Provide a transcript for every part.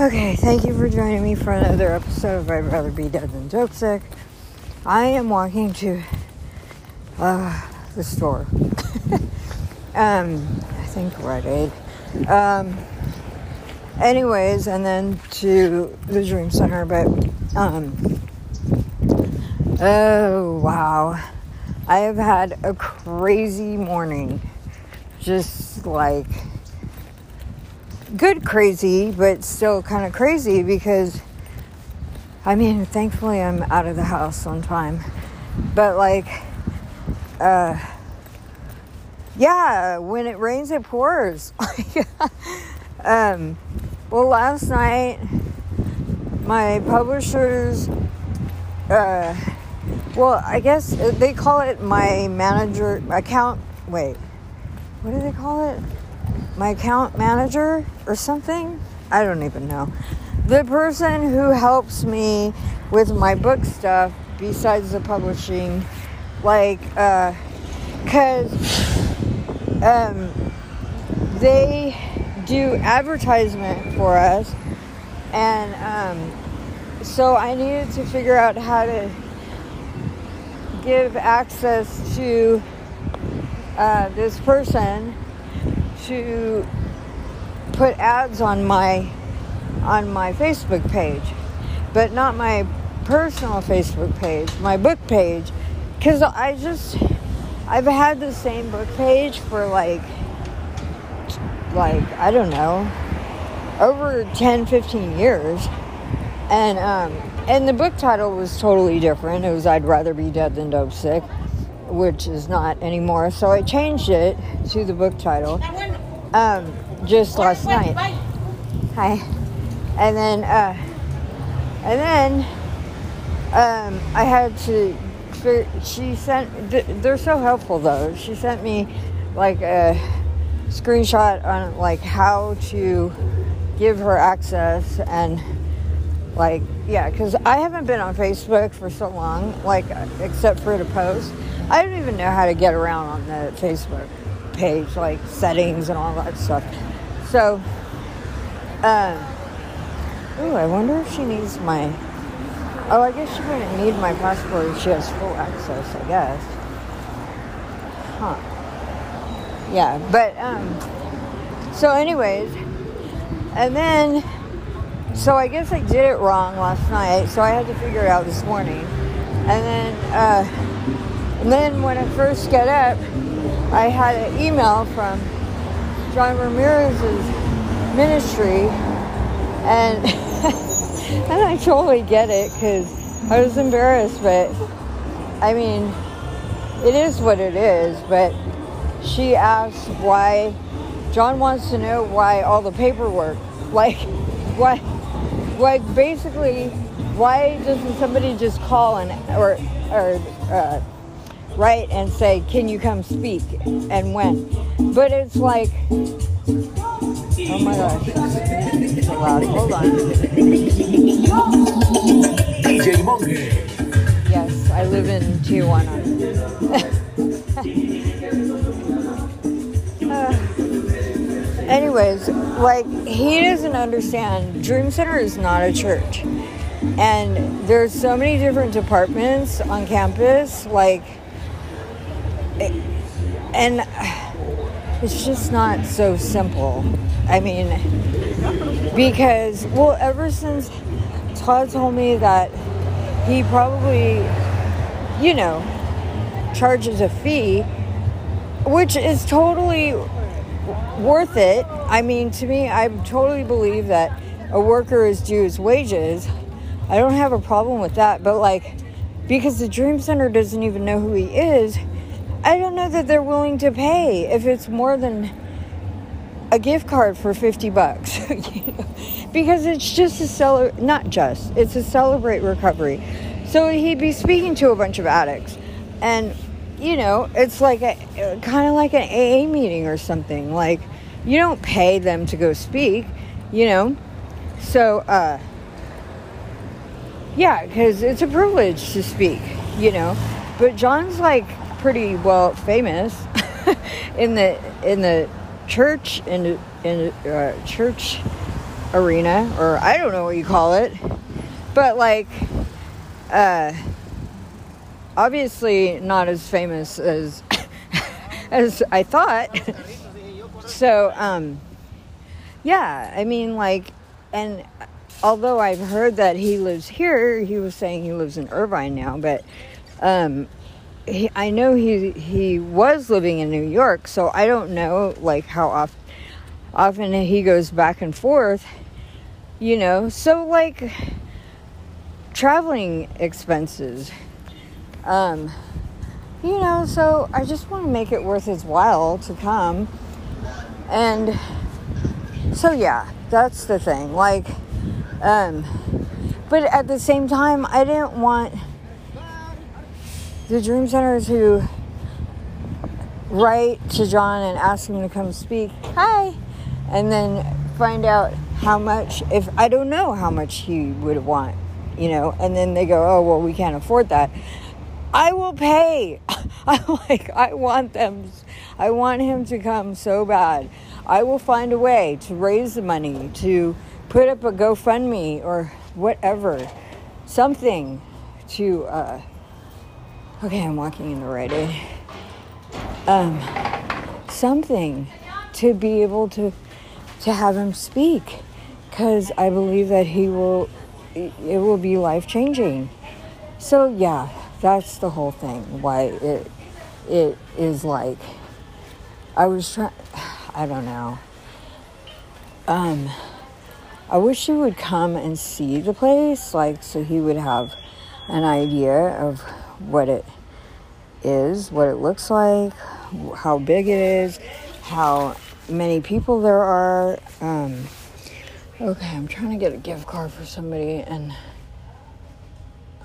Okay, thank you for joining me for another episode of I'd Rather Be Dead Than Dope Sick. I am walking to uh, the store. um, I think Rite Aid. Um, anyways, and then to the Dream Center, but um, oh wow, I have had a crazy morning. Just like good crazy, but still kind of crazy because I mean, thankfully I'm out of the house on time. But like uh yeah, when it rains it pours. um well last night my publishers uh well, I guess they call it my manager account wait. What do they call it? My account manager or something. I don't even know. The person who helps me with my book stuff besides the publishing, like, uh, cause, um, they do advertisement for us, and, um, so I needed to figure out how to give access to uh, this person to put ads on my on my Facebook page, but not my personal Facebook page, my book page, because I just I've had the same book page for like like I don't know over 10 15 years. And um and the book title was totally different. It was I'd rather be dead than dope sick which is not anymore so I changed it to the book title um, just last night. Hi. And then, uh, and then, um, I had to. She sent. They're so helpful though. She sent me like a screenshot on like how to give her access and like yeah because i haven't been on facebook for so long like except for to post i don't even know how to get around on the facebook page, like settings and all that stuff. So, ooh, I wonder if she needs my. Oh, I guess she wouldn't need my passport if she has full access, I guess. Huh. Yeah, but, um, so, anyways, and then, so I guess I did it wrong last night, so I had to figure it out this morning. And then, uh, and then when I first got up, I had an email from John Ramirez's ministry, and and I totally get it because I was embarrassed, but I mean, it is what it is. But she asked why John wants to know why all the paperwork, like, what, like basically, why doesn't somebody just call and or or uh, right, and say, Can you come speak? And when. But it's like, oh my gosh, loud. Hold on. DJ Monkey. Yes, I live in Tijuana. uh, anyways, like, he doesn't understand. Dream Center is not a church. And there's so many different departments on campus. Like, and it's just not so simple. I mean, because, well, ever since Todd told me that he probably, you know, charges a fee, which is totally worth it. I mean, to me, I totally believe that a worker is due his wages. I don't have a problem with that, but like, because the Dream Center doesn't even know who he is, I don't know that they're willing to pay if it's more than a gift card for 50 bucks. because it's just a celebrate, not just, it's a celebrate recovery. So he'd be speaking to a bunch of addicts. And, you know, it's like a kind of like an AA meeting or something. Like, you don't pay them to go speak, you know? So, uh, yeah, because it's a privilege to speak, you know? But John's like, pretty well famous in the in the church in in uh, church arena, or I don't know what you call it, but like, uh, obviously not as famous as as I thought. so, um, yeah, I mean, like, and although I've heard that he lives here, he was saying he lives in Irvine now, but um, he, I know he he was living in New York, so I don't know like how often often he goes back and forth, you know. So like traveling expenses, um, you know. So I just want to make it worth his while to come, and so yeah, that's the thing. Like, um, but at the same time, I didn't want the dream centers who write to John and ask him to come speak. Hi and then find out how much if I don't know how much he would want, you know, and then they go, "Oh, well, we can't afford that." I will pay. I'm like I want them I want him to come so bad. I will find a way to raise the money to put up a GoFundMe or whatever. Something to uh Okay, I'm walking in the right way. Um something to be able to to have him speak because I believe that he will, it will be life changing. So, yeah, that's the whole thing. Why it, it is like, I was trying, I don't know. Um, I wish he would come and see the place, like, so he would have an idea of what it is, what it looks like, how big it is, how many people there are. Um, okay, I'm trying to get a gift card for somebody, and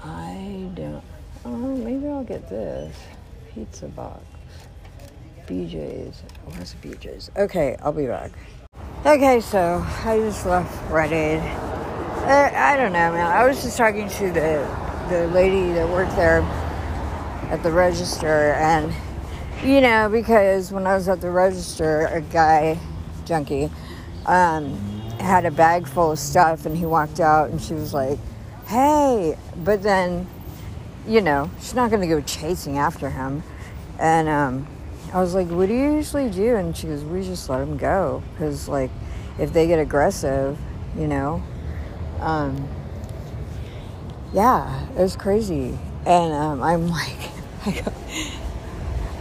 I don't. Oh, maybe I'll get this pizza box. BJ's. Where's the BJ's? Okay, I'll be back. Okay, so I just left Rite Aid. Uh, I don't know, man. I was just talking to the the lady that worked there at the register, and you know, because when I was at the register, a guy, junkie, um, had a bag full of stuff and he walked out and she was like, hey, but then, you know, she's not going to go chasing after him. And um, I was like, what do you usually do? And she goes, we just let them go. Because, like, if they get aggressive, you know, um, yeah, it was crazy. And um, I'm like, I go,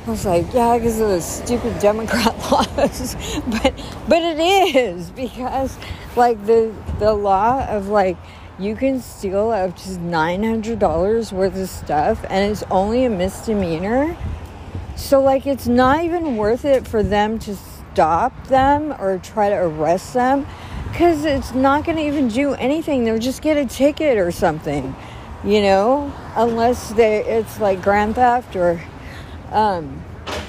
I was like, yeah, because of the stupid Democrat laws, but but it is because like the the law of like you can steal up to nine hundred dollars worth of stuff and it's only a misdemeanor. So like it's not even worth it for them to stop them or try to arrest them because it's not going to even do anything. They'll just get a ticket or something, you know, unless they it's like grand theft or um,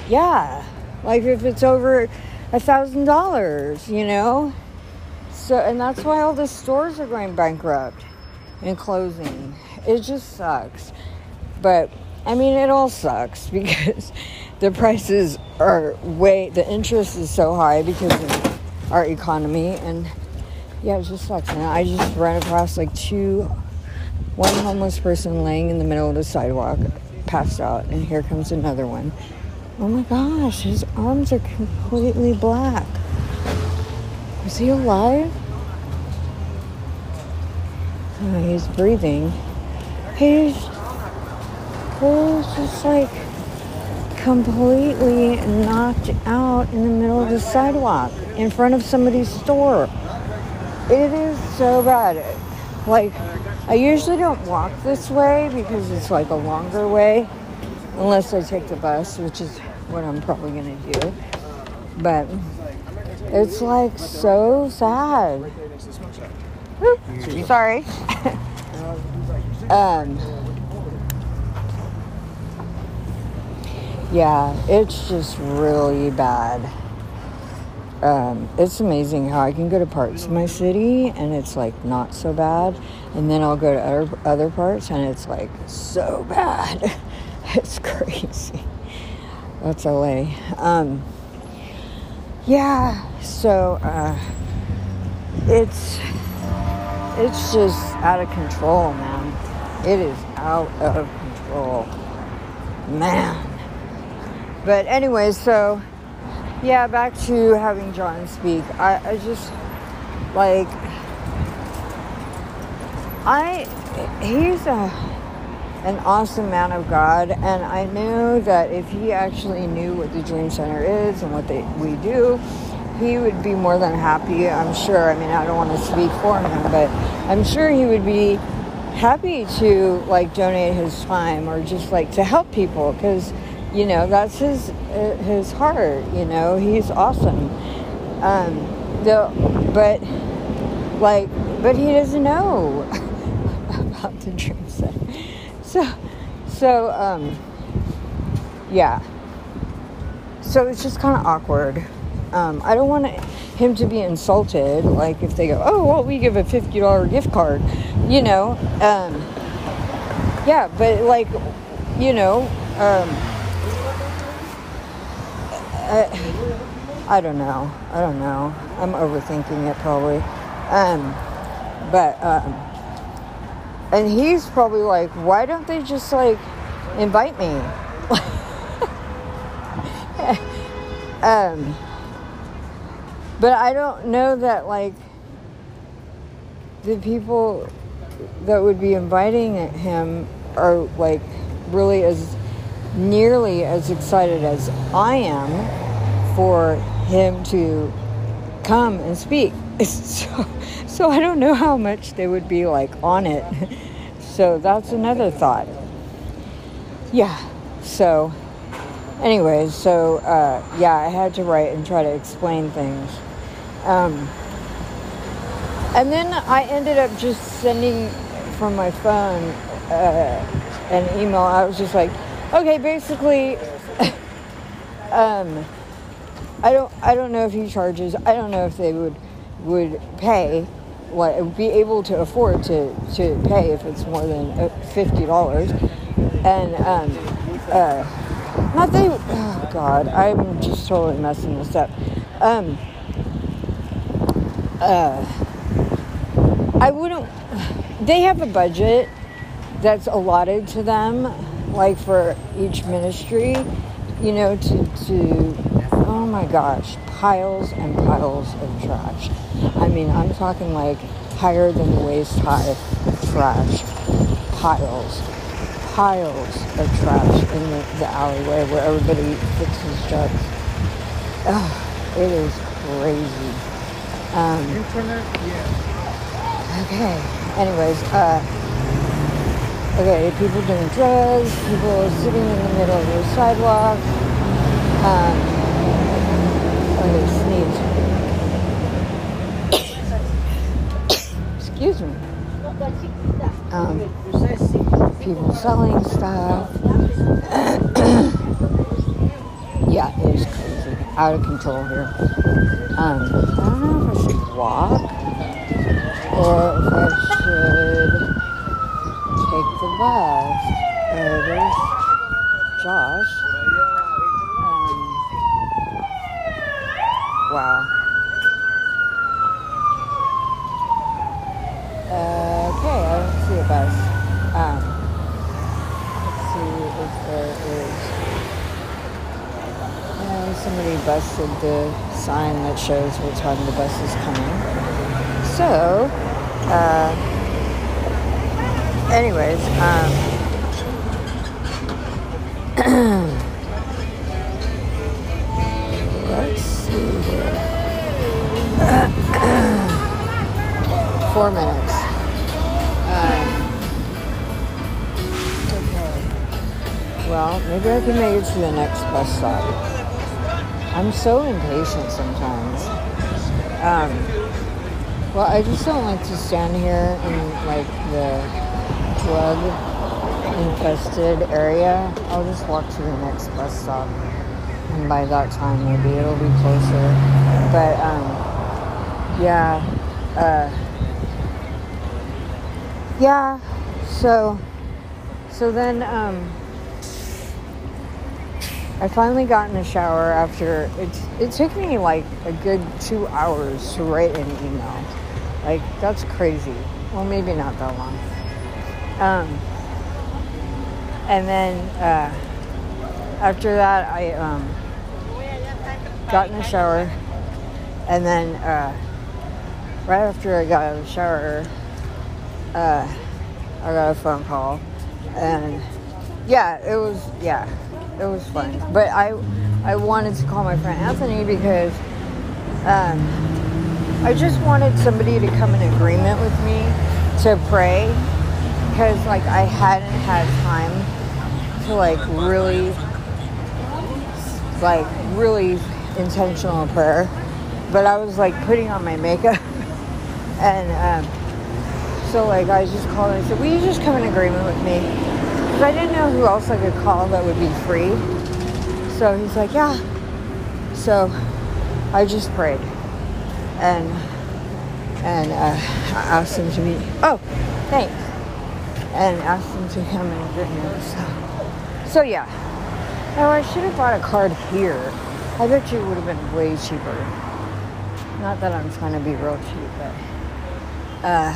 yeah, like if it's over a thousand dollars, you know. So, and that's why all the stores are going bankrupt and closing. It just sucks. But I mean, it all sucks because the prices are way, the interest is so high because of our economy. And yeah, it just sucks. And I just ran across like two, one homeless person laying in the middle of the sidewalk passed out, and here comes another one. Oh my gosh, his arms are completely black. Is he alive? Oh, he's breathing. He's, he's just like completely knocked out in the middle of the sidewalk in front of somebody's store. It is so bad. Like, I usually don't walk this way because it's like a longer way, unless I take the bus, which is what I'm probably going to do. But it's like so sad. Sorry. um, yeah, it's just really bad um, it's amazing how I can go to parts of my city and it's like not so bad, and then I'll go to other other parts and it's like so bad. it's crazy. That's LA. Um, yeah. So uh, it's it's just out of control, man. It is out of control, man. But anyway, so yeah, back to having John speak. I, I just like I he's a an awesome man of God, and I know that if he actually knew what the Dream Center is and what they, we do, he would be more than happy. I'm sure. I mean, I don't want to speak for him, but I'm sure he would be happy to like donate his time or just like to help people because you know that's his his heart. You know, he's awesome. Um, the but like, but he doesn't know about the Dream Center so so um yeah so it's just kind of awkward um, i don't want him to be insulted like if they go oh well we give a $50 gift card you know um, yeah but like you know um, I, I don't know. I don't know. I'm overthinking it probably. Um, but um, and he's probably like, why don't they just like invite me? um, but I don't know that like the people that would be inviting him are like really as nearly as excited as I am for him to come and speak. So, so I don't know how much they would be like on it. So that's another thought. Yeah. So, anyways, so uh, yeah, I had to write and try to explain things. Um, and then I ended up just sending from my phone uh, an email. I was just like, okay, basically, um, I don't, I don't know if he charges. I don't know if they would would pay like be able to afford to to pay if it's more than uh, fifty dollars, and um, uh, not they. Oh God, I'm just totally messing this up. Um, uh, I wouldn't. They have a budget that's allotted to them, like for each ministry. You know, to to oh my gosh, piles and piles of trash. I mean, I'm talking like higher than waist high trash piles, piles of trash in the, the alleyway where everybody fixes jugs. Ugh, it is crazy. Um, Internet, yeah. Okay. Anyways, uh, okay, people doing drugs, people sitting in the middle of the sidewalk. Um, sneeze. excuse me. Um, people selling stuff. yeah, it is crazy. Out of control here. Um, I don't know if I should walk or if I should take the bus. Uh, there's Josh. see a bus. Um, let's see if there is. And somebody busted the sign that shows what time the bus is coming. So, uh, anyways, um, Four minutes. Okay. Well, maybe I can make it to the next bus stop. I'm so impatient sometimes. Um, well, I just don't like to stand here in like the drug infested area. I'll just walk to the next bus stop, and by that time maybe it'll be closer. But um, yeah, uh, yeah. So, so then um I finally got in the shower after it's it took me like a good two hours to write an email. Like, that's crazy. Well, maybe not that long. Um, and then uh, after that, I um, got in the shower. And then uh, right after I got out of the shower, uh, I got a phone call. And yeah, it was, yeah, it was fun. But I, I wanted to call my friend Anthony because um, I just wanted somebody to come in agreement with me to pray because like I hadn't had time to like really like really intentional prayer but I was like putting on my makeup and um, so like I just called and I said will you just come in agreement with me? Because I didn't know who else I could call that would be free. So he's like yeah. So I just prayed. And and uh, asked him to meet oh thanks. And asked him to come in agreement so so yeah. Now I should have bought a card here. I bet you it would have been way cheaper. Not that I'm trying to be real cheap, but uh,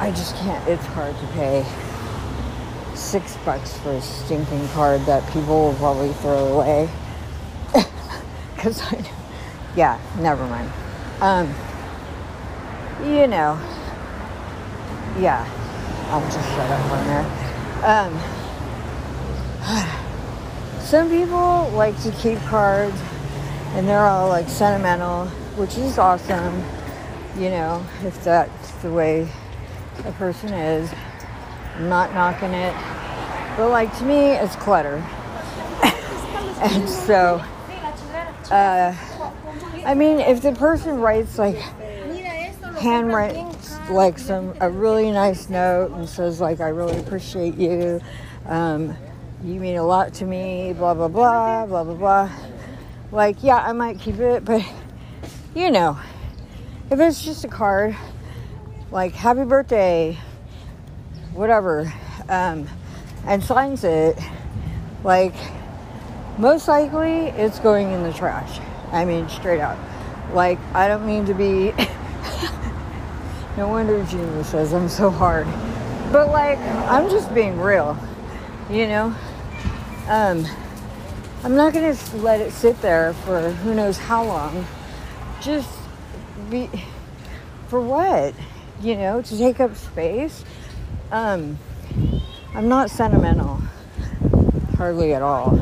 I just can't. It's hard to pay six bucks for a stinking card that people will probably throw away. Because I, yeah, never mind. Um, you know, yeah, I'll just shut up on there. Um, some people like to keep cards and they're all like sentimental, which is awesome, you know, if that's the way a person is. I'm not knocking it. But like to me, it's clutter. and so, uh, I mean, if the person writes like handwrites like some a really nice note and says like I really appreciate you. Um, you mean a lot to me, blah, blah, blah, blah, blah, blah. Like, yeah, I might keep it, but you know, if it's just a card, like happy birthday, whatever, um, and signs it, like, most likely it's going in the trash. I mean, straight up. Like, I don't mean to be. no wonder Gina says I'm so hard. But, like, I'm just being real, you know? Um, I'm not to let it sit there for who knows how long. Just be for what? You know, to take up space. Um, I'm not sentimental, hardly at all.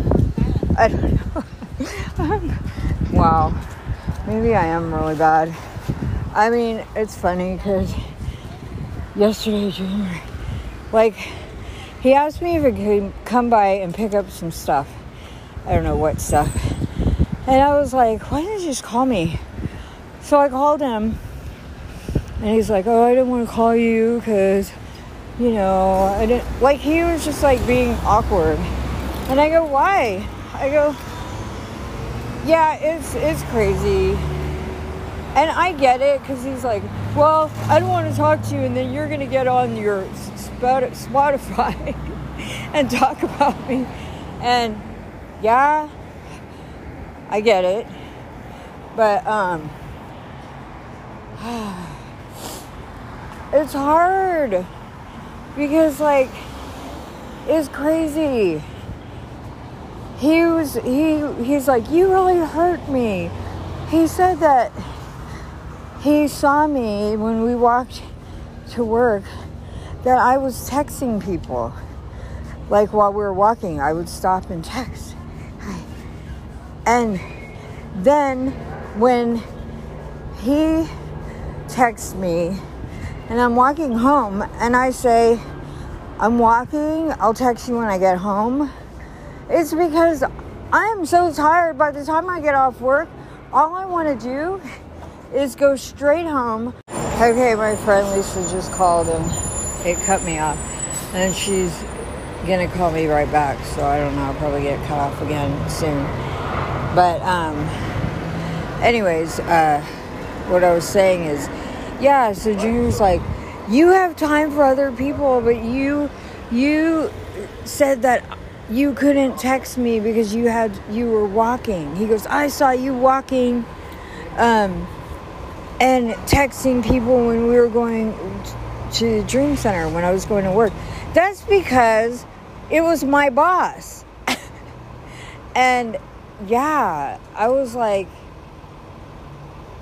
I don't know. wow, maybe I am really bad. I mean, it's funny because yesterday, Junior, like he asked me if I could come by and pick up some stuff. I don't know what stuff. And I was like, why didn't you just call me? So I called him. And he's like, oh, I didn't want to call you because, you know, I didn't. Like, he was just like being awkward. And I go, why? I go, yeah, it's, it's crazy. And I get it because he's like, well, I don't want to talk to you, and then you're going to get on your Spotify and talk about me. And yeah, I get it. But um it's hard because like it's crazy. He was he he's like you really hurt me. He said that he saw me when we walked to work that I was texting people. Like while we were walking, I would stop and text. And then when he texts me and I'm walking home and I say, I'm walking, I'll text you when I get home. It's because I am so tired by the time I get off work. All I want to do is go straight home. Okay, my friend Lisa just called and it cut me off. And she's gonna call me right back, so I don't know, I'll probably get cut off again soon. But um anyways, uh what I was saying is yeah, so Junior's like, You have time for other people, but you you said that you couldn't text me because you had you were walking. He goes, I saw you walking um and texting people when we were going to the Dream Center when I was going to work. That's because it was my boss. and yeah, I was like,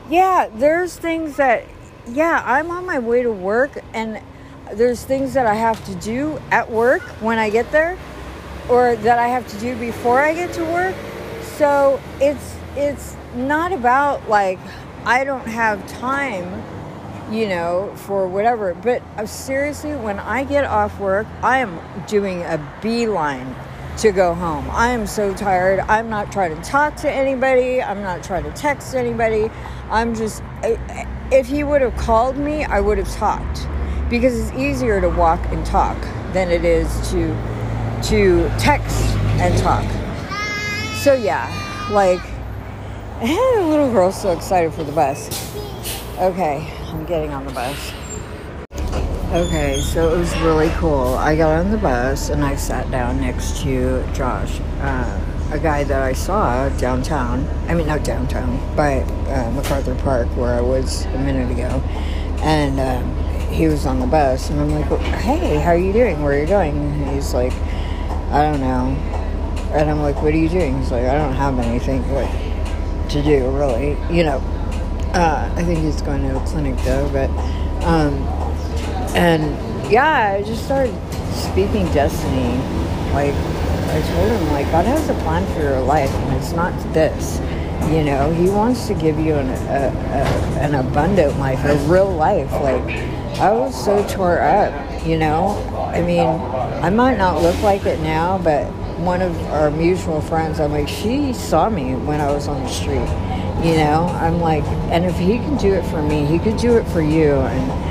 yeah, there's things that, yeah, I'm on my way to work and there's things that I have to do at work when I get there or that I have to do before I get to work. So it's it's not about like I don't have time, you know, for whatever. But uh, seriously, when I get off work, I am doing a beeline to go home. I am so tired. I'm not trying to talk to anybody. I'm not trying to text anybody. I'm just, if he would have called me, I would have talked because it's easier to walk and talk than it is to to text and talk. So yeah, like the little girl's so excited for the bus. Okay, I'm getting on the bus. Okay, so it was really cool. I got on the bus and I sat down next to Josh, uh, a guy that I saw downtown. I mean, not downtown, but uh, MacArthur Park, where I was a minute ago. And um, he was on the bus, and I'm like, "Hey, how are you doing? Where are you going?" And he's like, "I don't know." And I'm like, "What are you doing?" He's like, "I don't have anything like to do, really." You know, uh, I think he's going to a clinic though, but. Um, and yeah, I just started speaking destiny. Like I told him, like God has a plan for your life, and it's not this. You know, He wants to give you an a, a, an abundant life, a real life. Like I was so tore up. You know, I mean, I might not look like it now, but one of our mutual friends, I'm like, she saw me when I was on the street. You know, I'm like, and if he can do it for me, he could do it for you. And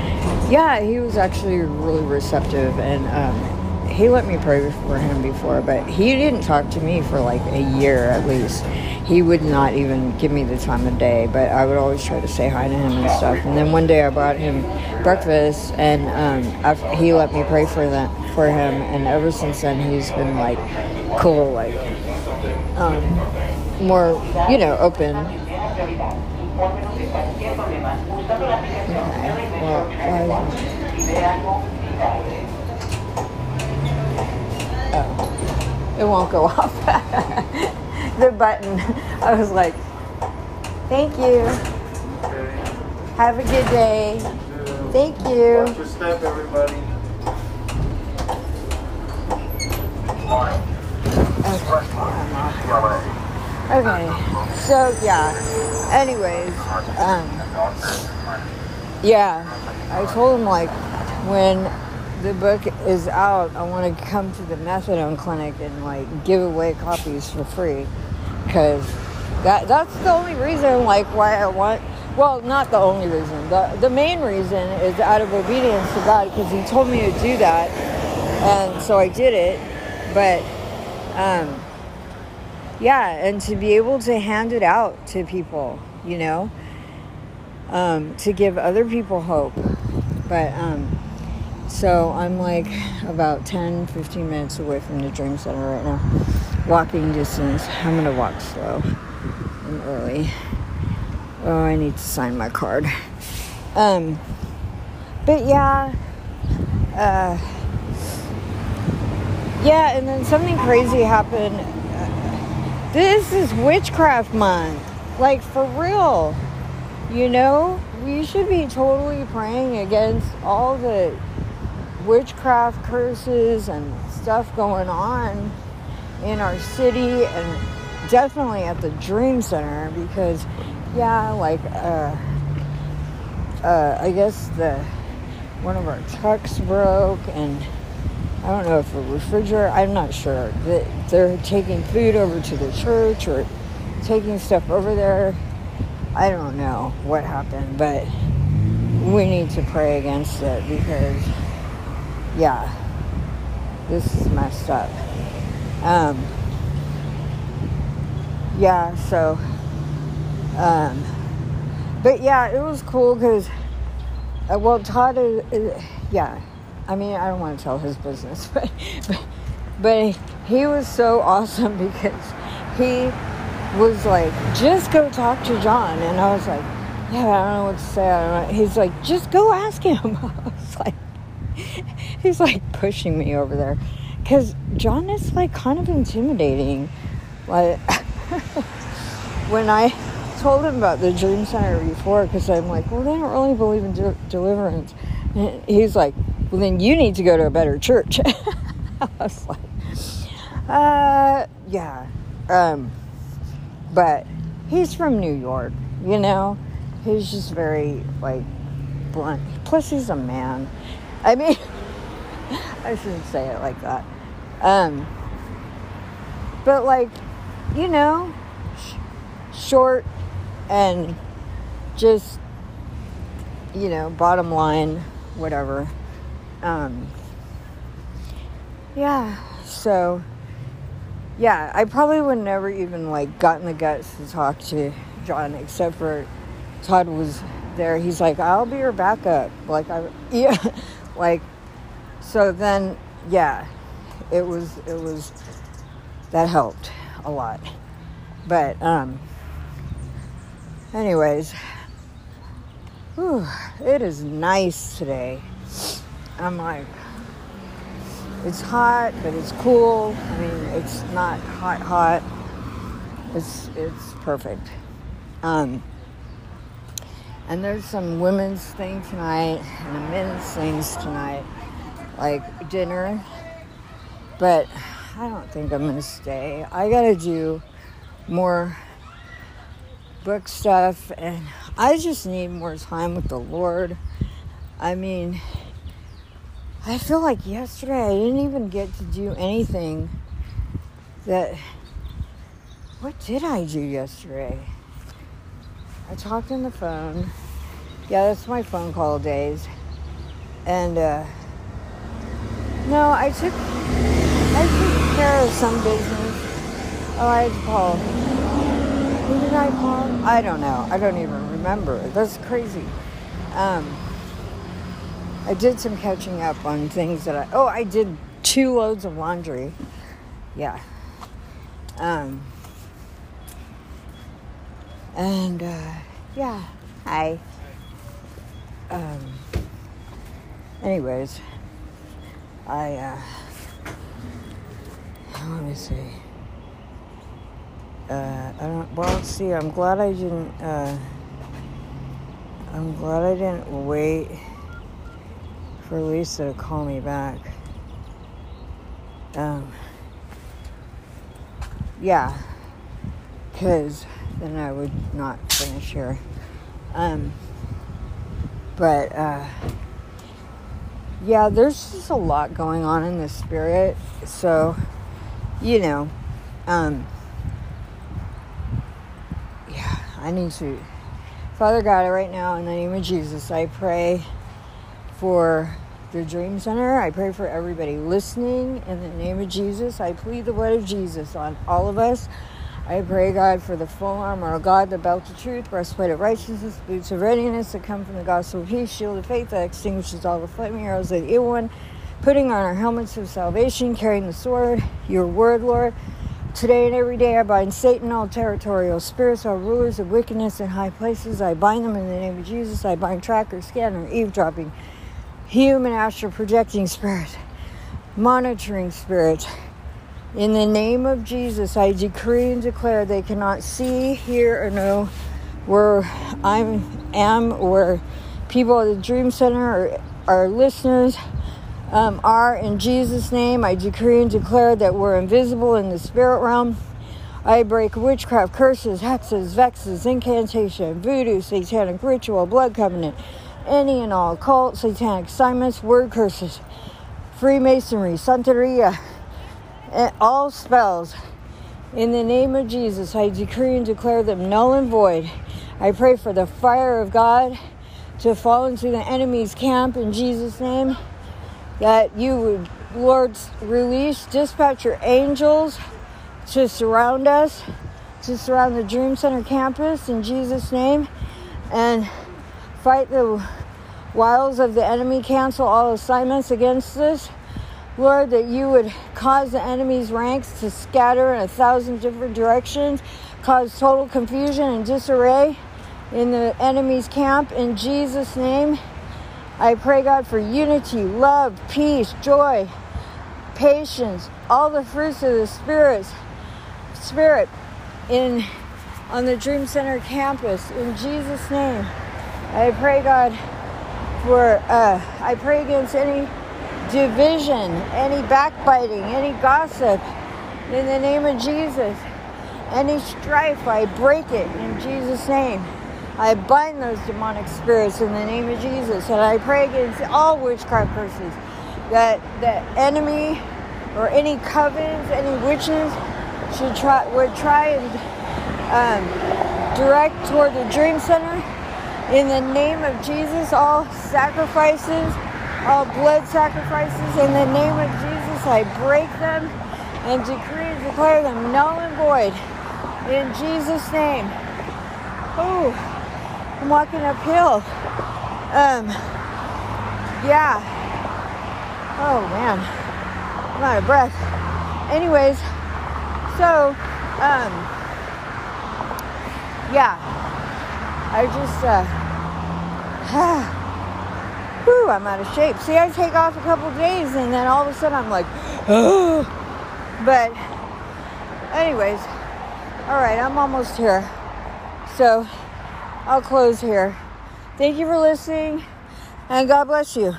yeah, he was actually really receptive, and um, he let me pray for him before, but he didn't talk to me for like a year at least. He would not even give me the time of day, but I would always try to say hi to him and stuff. And then one day I brought him breakfast, and um, he let me pray for that for him. And ever since then, he's been like cool, like um, more, you know, open oh, it won't go off. the button. I was like, thank you. Have a good day. Thank you. Watch your step, everybody. Okay, so yeah. Anyways, um, yeah, I told him like when the book is out, I want to come to the methadone clinic and like give away copies for free because that that's the only reason like why I want. Well, not the only reason. the The main reason is out of obedience to God because He told me to do that, and so I did it. But um, yeah, and to be able to hand it out to people, you know, um, to give other people hope. But um, so I'm like about 10, 15 minutes away from the Dream Center right now, walking distance. I'm gonna walk slow and early. Oh, I need to sign my card. Um, but yeah, uh, yeah, and then something crazy happened this is witchcraft month. Like, for real. You know, we should be totally praying against all the witchcraft curses and stuff going on in our city and definitely at the Dream Center because, yeah, like, uh, uh, I guess the one of our trucks broke and I don't know if a refrigerator, I'm not sure. They're taking food over to the church or taking stuff over there. I don't know what happened, but we need to pray against it because, yeah, this is messed up. Um, yeah, so, um, but yeah, it was cool because, uh, well, Todd is, yeah I mean, I don't want to tell his business, but, but, but he was so awesome because he was like, just go talk to John. And I was like, yeah, I don't know what to say. He's like, just go ask him. I was like, he's like pushing me over there. Because John is like kind of intimidating. Like, when I told him about the Dream Center before, because I'm like, well, they don't really believe in de- deliverance. And he's like, well, then you need to go to a better church. I was like, uh, yeah. Um, but he's from New York, you know? He's just very, like, blunt. Plus, he's a man. I mean, I shouldn't say it like that. Um, but, like, you know, sh- short and just, you know, bottom line, whatever. Um, yeah, so yeah, I probably would never even like gotten the guts to talk to John except for Todd was there. He's like, I'll be your backup. Like I yeah like so then yeah, it was it was that helped a lot. But um anyways whew, it is nice today. I'm like it's hot, but it's cool. I mean, it's not hot, hot. It's it's perfect. Um, and there's some women's thing tonight and a men's things tonight, like dinner. But I don't think I'm gonna stay. I gotta do more book stuff, and I just need more time with the Lord. I mean I feel like yesterday I didn't even get to do anything that. What did I do yesterday? I talked on the phone. Yeah, that's my phone call days. And, uh, no, I took, I took care of some business. Oh, I had to call. Who did I call? I don't know. I don't even remember. That's crazy. Um, I did some catching up on things that I. Oh, I did two loads of laundry. Yeah. Um. And uh, yeah, I. Um. Anyways, I. Uh, let me see. Uh, I don't. Well, see, I'm glad I didn't. Uh, I'm glad I didn't wait for Lisa to call me back. Um, yeah, because then I would not finish here. Um, but uh, yeah, there's just a lot going on in the spirit. So, you know, um, yeah, I need to. Father God, right now, in the name of Jesus, I pray for the Dream Center. I pray for everybody listening in the name of Jesus. I plead the blood of Jesus on all of us. I pray, God, for the full armor of God, the belt of truth, breastplate of righteousness, boots of readiness that come from the gospel of peace, shield of faith that extinguishes all the flaming arrows of the evil one, putting on our helmets of salvation, carrying the sword, your word, Lord. Today and every day I bind Satan, all territorial spirits, all rulers of wickedness in high places. I bind them in the name of Jesus. I bind tracker, scanner, eavesdropping human astral projecting spirit, monitoring spirit. In the name of Jesus, I decree and declare they cannot see, hear, or know where I am, where people at the Dream Center or our listeners um, are. In Jesus' name, I decree and declare that we're invisible in the spirit realm. I break witchcraft, curses, hexes, vexes, incantation, voodoo, satanic ritual, blood covenant any and all occult, satanic assignments, word curses, Freemasonry, Santeria, and all spells. In the name of Jesus, I decree and declare them null and void. I pray for the fire of God to fall into the enemy's camp in Jesus' name. That you would, Lord, release, dispatch your angels to surround us, to surround the Dream Center campus in Jesus' name, and fight the wiles of the enemy, cancel all assignments against us. Lord, that you would cause the enemy's ranks to scatter in a thousand different directions, cause total confusion and disarray in the enemy's camp in Jesus' name. I pray, God, for unity, love, peace, joy, patience, all the fruits of the Spirit, Spirit in on the Dream Center campus. In Jesus' name, I pray, God, for uh, I pray against any division, any backbiting, any gossip. In the name of Jesus, any strife, I break it in Jesus' name. I bind those demonic spirits in the name of Jesus, and I pray against all witchcraft curses. That the enemy or any covens, any witches should try would try and um, direct toward the dream center. In the name of Jesus, all sacrifices, all blood sacrifices, in the name of Jesus, I break them and decree and declare them null and void. In Jesus' name. Oh, I'm walking uphill. Um, yeah. Oh man, I'm out of breath. Anyways, so, um, yeah, I just, uh, whew, I'm out of shape. See, I take off a couple days and then all of a sudden I'm like, oh. But, anyways, all right, I'm almost here. So, I'll close here. Thank you for listening, and God bless you.